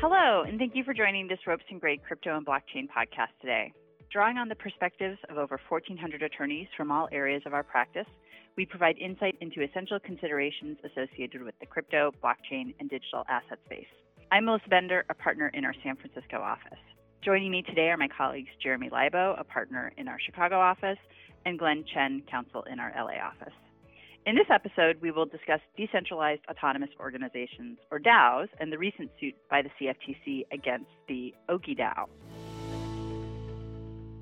Hello, and thank you for joining this Ropes and Gray Crypto and Blockchain podcast today. Drawing on the perspectives of over 1,400 attorneys from all areas of our practice, we provide insight into essential considerations associated with the crypto, blockchain, and digital asset space. I'm Melissa Bender, a partner in our San Francisco office. Joining me today are my colleagues Jeremy Liabo, a partner in our Chicago office, and Glenn Chen, counsel in our LA office. In this episode, we will discuss decentralized autonomous organizations, or DAOs, and the recent suit by the CFTC against the Ooki DAO.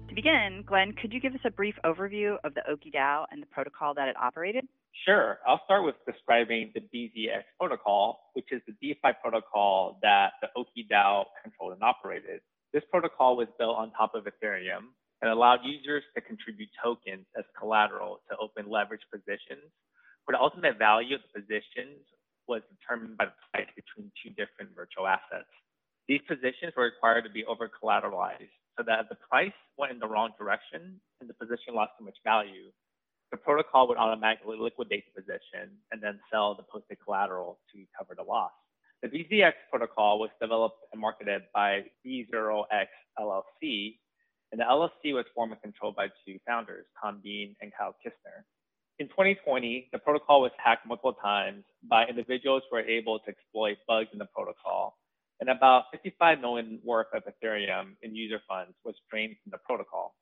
To begin, Glenn, could you give us a brief overview of the Ooki DAO and the protocol that it operated? Sure. I'll start with describing the BZX protocol, which is the DeFi protocol that the Ooki DAO controlled and operated. This protocol was built on top of Ethereum and allowed users to contribute tokens as collateral to open leverage positions where the ultimate value of the positions was determined by the price between two different virtual assets. These positions were required to be over collateralized so that if the price went in the wrong direction and the position lost too much value, the protocol would automatically liquidate the position and then sell the posted collateral to cover the loss. The BZX protocol was developed and marketed by B0X LLC, and the LLC was formed and controlled by two founders, Tom Bean and Kyle Kistner. In 2020, the protocol was hacked multiple times by individuals who were able to exploit bugs in the protocol, and about 55 million worth of Ethereum in user funds was drained from the protocol.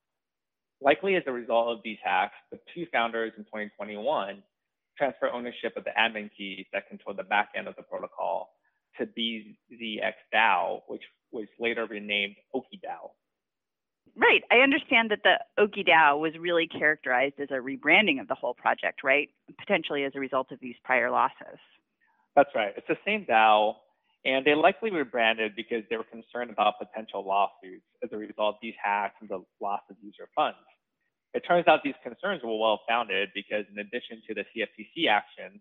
Likely as a result of these hacks, the two founders in 2021 transferred ownership of the admin keys that control the back end of the protocol to BZX DAO, which was later renamed. Right. I understand that the Ooki DAO was really characterized as a rebranding of the whole project, right? Potentially as a result of these prior losses. That's right. It's the same DAO, and they likely rebranded because they were concerned about potential lawsuits as a result of these hacks and the loss of user funds. It turns out these concerns were well founded because, in addition to the CFTC action,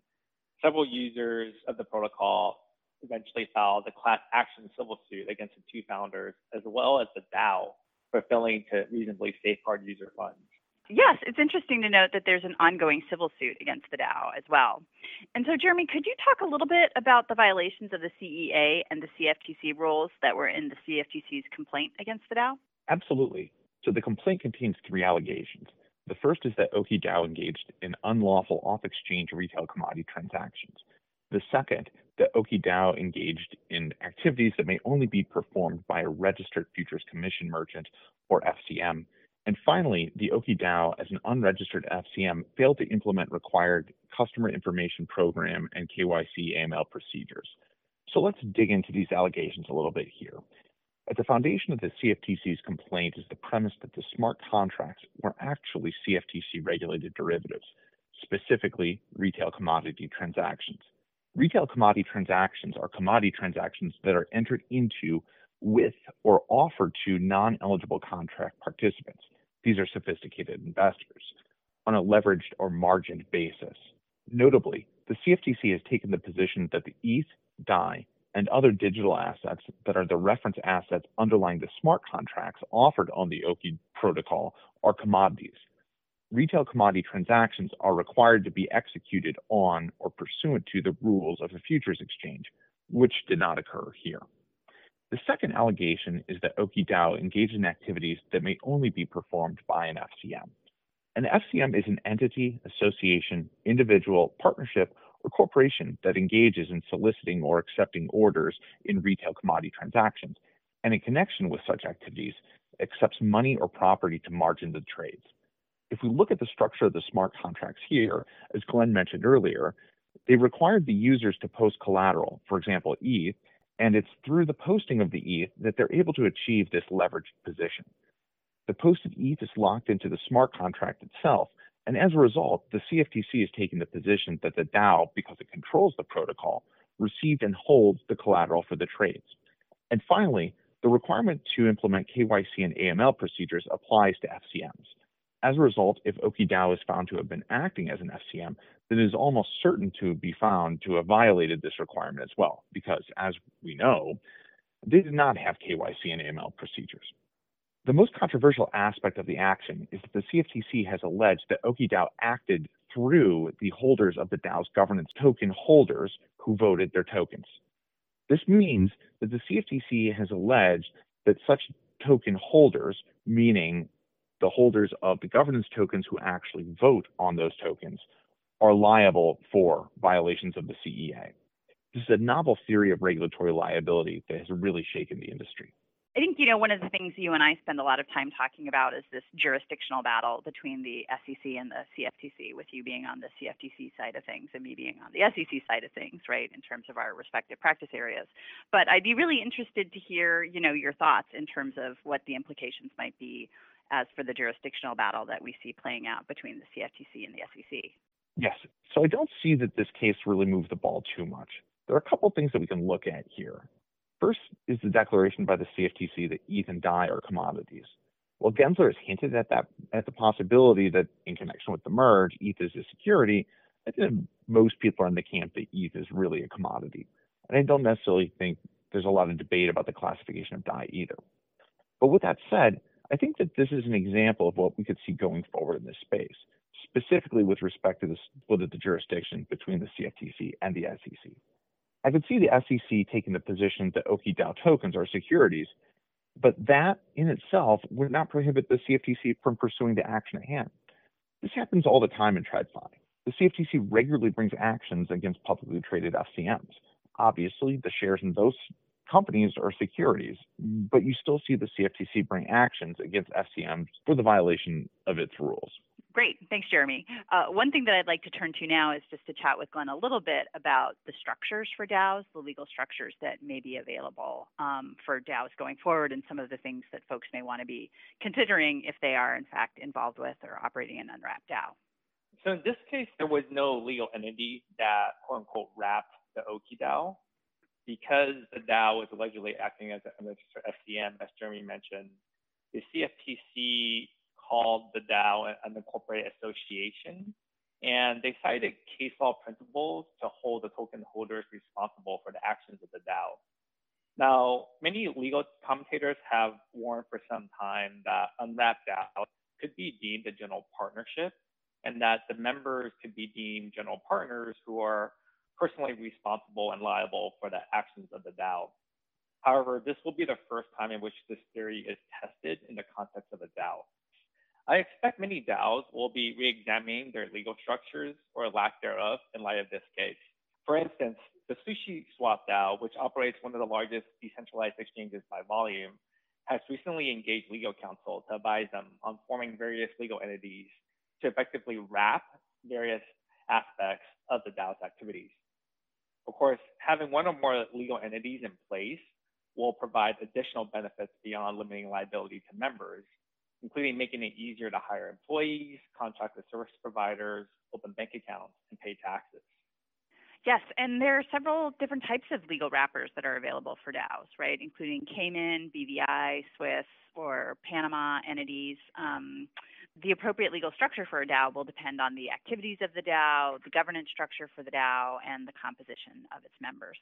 several users of the protocol eventually filed a class action civil suit against the two founders, as well as the DAO for failing to reasonably safeguard user funds. Yes, it's interesting to note that there's an ongoing civil suit against the DAO as well. And so, Jeremy, could you talk a little bit about the violations of the CEA and the CFTC rules that were in the CFTC's complaint against the DAO? Absolutely. So, the complaint contains three allegations. The first is that Ooki DAO engaged in unlawful off exchange retail commodity transactions. The second, that Ooki DAO engaged in activities that may only be performed by a registered futures commission merchant or FCM. And finally, the Ooki DAO, as an unregistered FCM, failed to implement required customer information program and KYC AML procedures. So let's dig into these allegations a little bit here. At the foundation of the CFTC's complaint is the premise that the smart contracts were actually CFTC regulated derivatives, specifically retail commodity transactions. Retail commodity transactions are commodity transactions that are entered into with or offered to non eligible contract participants. These are sophisticated investors on a leveraged or margined basis. Notably, the CFTC has taken the position that the ETH, DAI, and other digital assets that are the reference assets underlying the smart contracts offered on the Ooki protocol are commodities retail commodity transactions are required to be executed on or pursuant to the rules of a futures exchange, which did not occur here. The second allegation is that Ooki DAO engaged in activities that may only be performed by an FCM. An FCM is an entity, association, individual, partnership, or corporation that engages in soliciting or accepting orders in retail commodity transactions, and in connection with such activities, accepts money or property to margin the trades if we look at the structure of the smart contracts here, as Glenn mentioned earlier, they required the users to post collateral, for example, ETH, and it's through the posting of the ETH that they're able to achieve this leveraged position. The posted ETH is locked into the smart contract itself, and as a result, the CFTC is taking the position that the DAO, because it controls the protocol, received and holds the collateral for the trades. And finally, the requirement to implement KYC and AML procedures applies to FCMs. As a result, if OokiDAO is found to have been acting as an FCM, then it is almost certain to be found to have violated this requirement as well, because as we know, they did not have KYC and AML procedures. The most controversial aspect of the action is that the CFTC has alleged that OokiDAO acted through the holders of the DAO's governance token holders who voted their tokens. This means that the CFTC has alleged that such token holders, meaning the holders of the governance tokens who actually vote on those tokens, are liable for violations of the CEA. This is a novel theory of regulatory liability that has really shaken the industry. I think, you know, one of the things you and I spend a lot of time talking about is this jurisdictional battle between the SEC and the CFTC, with you being on the CFTC side of things and me being on the SEC side of things, right, in terms of our respective practice areas. But I'd be really interested to hear, you know, your thoughts in terms of what the implications might be as for the jurisdictional battle that we see playing out between the CFTC and the SEC. Yes. So I don't see that this case really moved the ball too much. There are a couple things that we can look at here. First is the declaration by the CFTC that ETH and DAI are commodities. Well, Gensler has hinted at that at the possibility that in connection with the merge, ETH is a security. I think most people are in the camp that ETH is really a commodity. And I don't necessarily think there's a lot of debate about the classification of DAI either. But with that said, I think that this is an example of what we could see going forward in this space, specifically with respect to the split of the jurisdiction between the CFTC and the SEC. I could see the SEC taking the position that OokiDAO tokens are securities, but that in itself would not prohibit the CFTC from pursuing the action at hand. This happens all the time in TradFi. The CFTC regularly brings actions against publicly traded FCMs. Obviously, the shares in those companies are securities, but you still see the CFTC bring actions against FCMs for the violation of its rules. Great. Thanks, Jeremy. Uh, one thing that I'd like to turn to now is just to chat with Glenn a little bit about the structures for DAOs, the legal structures that may be available um, for DAOs going forward, and some of the things that folks may want to be considering if they are, in fact, involved with or operating an unwrapped DAO. So in this case, there was no legal entity that quote unquote wrapped the Ooki DAO because the DAO was allegedly acting as an FCM, as Jeremy mentioned. The CFTC called the DAO an incorporated association, and they cited case law principles to hold the token holders responsible for the actions of the DAO. Now, many legal commentators have warned for some time that unwrapped DAO could be deemed a general partnership and that the members could be deemed general partners who are personally responsible and liable for the actions of the DAO. However, this will be the first time in which this theory is tested in the context of a DAO. I expect many DAOs will be re-examining their legal structures or lack thereof in light of this case. For instance, the Sushi Swap DAO, which operates one of the largest decentralized exchanges by volume, has recently engaged legal counsel to advise them on forming various legal entities to effectively wrap various aspects of the DAO's activities. Of course, having one or more legal entities in place will provide additional benefits beyond limiting liability to members, including making it easier to hire employees, contract with service providers, open bank accounts, and pay taxes. Yes, and there are several different types of legal wrappers that are available for DAOs, right? Including Cayman, BVI, Swiss, or Panama entities. Um, the appropriate legal structure for a DAO will depend on the activities of the DAO, the governance structure for the DAO, and the composition of its members.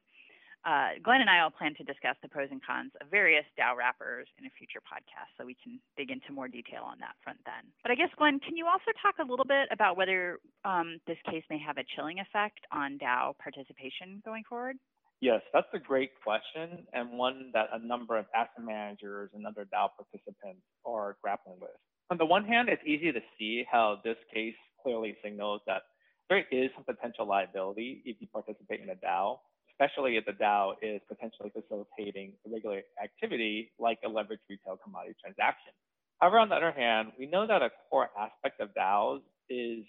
Uh, Glenn and I will plan to discuss the pros and cons of various DAO wrappers in a future podcast, so we can dig into more detail on that front then. But I guess, Glenn, can you also talk a little bit about whether um, this case may have a chilling effect on DAO participation going forward? Yes, that's a great question, and one that a number of asset managers and other DAO participants are grappling with. On the one hand, it's easy to see how this case clearly signals that there is some potential liability if you participate in a DAO especially if the DAO is potentially facilitating irregular activity like a leveraged retail commodity transaction. However, on the other hand, we know that a core aspect of DAOs is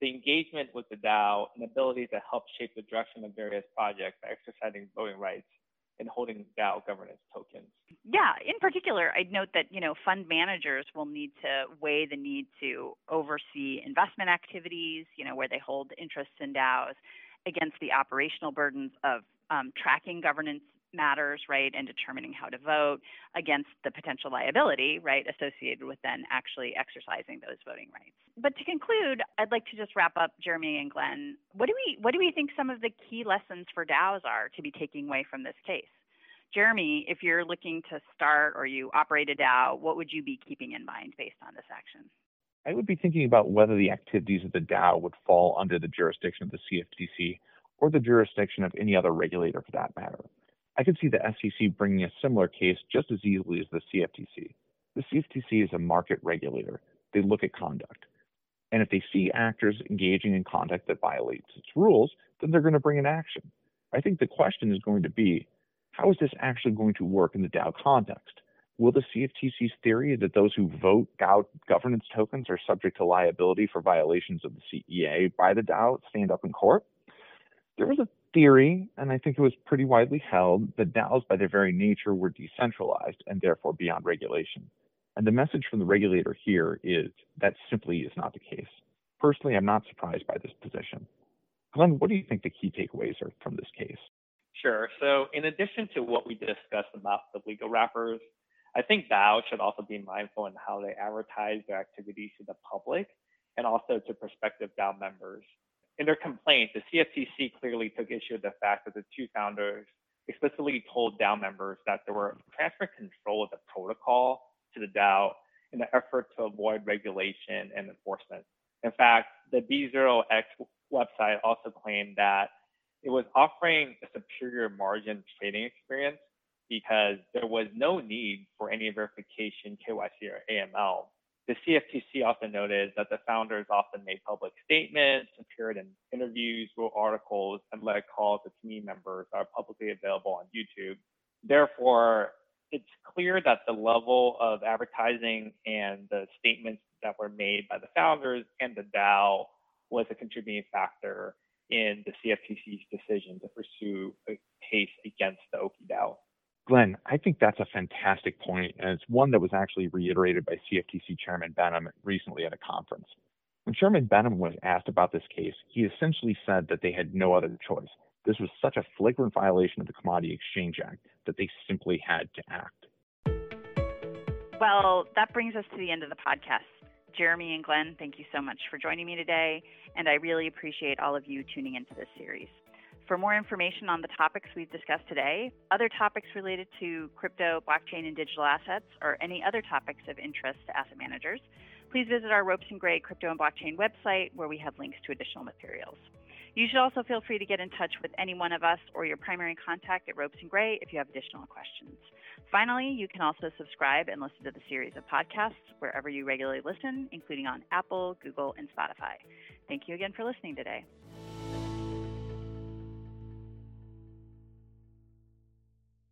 the engagement with the DAO and ability to help shape the direction of various projects by exercising voting rights and holding DAO governance tokens. Yeah, in particular, I'd note that you know fund managers will need to weigh the need to oversee investment activities, you know, where they hold interests in DAOs, against the operational burdens of um, tracking governance matters, right, and determining how to vote against the potential liability, right, associated with then actually exercising those voting rights. But to conclude, I'd like to just wrap up, Jeremy and Glenn. What do we what do we think some of the key lessons for DAOs are to be taking away from this case? Jeremy, if you're looking to start or you operate a DAO, what would you be keeping in mind based on this action? I would be thinking about whether the activities of the DAO would fall under the jurisdiction of the CFTC or the jurisdiction of any other regulator for that matter. I could see the SEC bringing a similar case just as easily as the CFTC. The CFTC is a market regulator. They look at conduct. And if they see actors engaging in conduct that violates its rules, then they're going to bring an action. I think the question is going to be how is this actually going to work in the DAO context? Will the CFTC's theory that those who vote DAO governance tokens are subject to liability for violations of the CEA by the DAO stand up in court? There was a theory, and I think it was pretty widely held, that DAOs by their very nature were decentralized and therefore beyond regulation. And the message from the regulator here is that simply is not the case. Personally, I'm not surprised by this position. Glenn, what do you think the key takeaways are from this case? Sure. So, in addition to what we discussed about the legal wrappers, I think DAOs should also be mindful in how they advertise their activities to the public and also to prospective DAO members. In their complaint, the CFTC clearly took issue with the fact that the two founders explicitly told DAO members that they were transferring control of the protocol to the DAO in the effort to avoid regulation and enforcement. In fact, the B0X website also claimed that it was offering a superior margin trading experience because there was no need for any verification, KYC, or AML. The CFTC also noted that the founders often made public statements, appeared in interviews, wrote articles, and led calls to community members that are publicly available on YouTube. Therefore, it's clear that the level of advertising and the statements that were made by the founders and the DAO was a contributing factor in the CFTC's decision to pursue a case against the Ooki DAO. Glenn, I think that's a fantastic point, and it's one that was actually reiterated by CFTC Chairman Behnam recently at a conference. When Chairman Behnam was asked about this case, he essentially said that they had no other choice. This was such a flagrant violation of the Commodity Exchange Act that they simply had to act. Well, that brings us to the end of the podcast. Jeremy and Glenn, thank you so much for joining me today, and I really appreciate all of you tuning into this series. For more information on the topics we've discussed today, other topics related to crypto, blockchain, and digital assets, or any other topics of interest to asset managers, please visit our Ropes and Gray crypto and blockchain website where we have links to additional materials. You should also feel free to get in touch with any one of us or your primary contact at Ropes and Gray if you have additional questions. Finally, you can also subscribe and listen to the series of podcasts wherever you regularly listen, including on Apple, Google, and Spotify. Thank you again for listening today.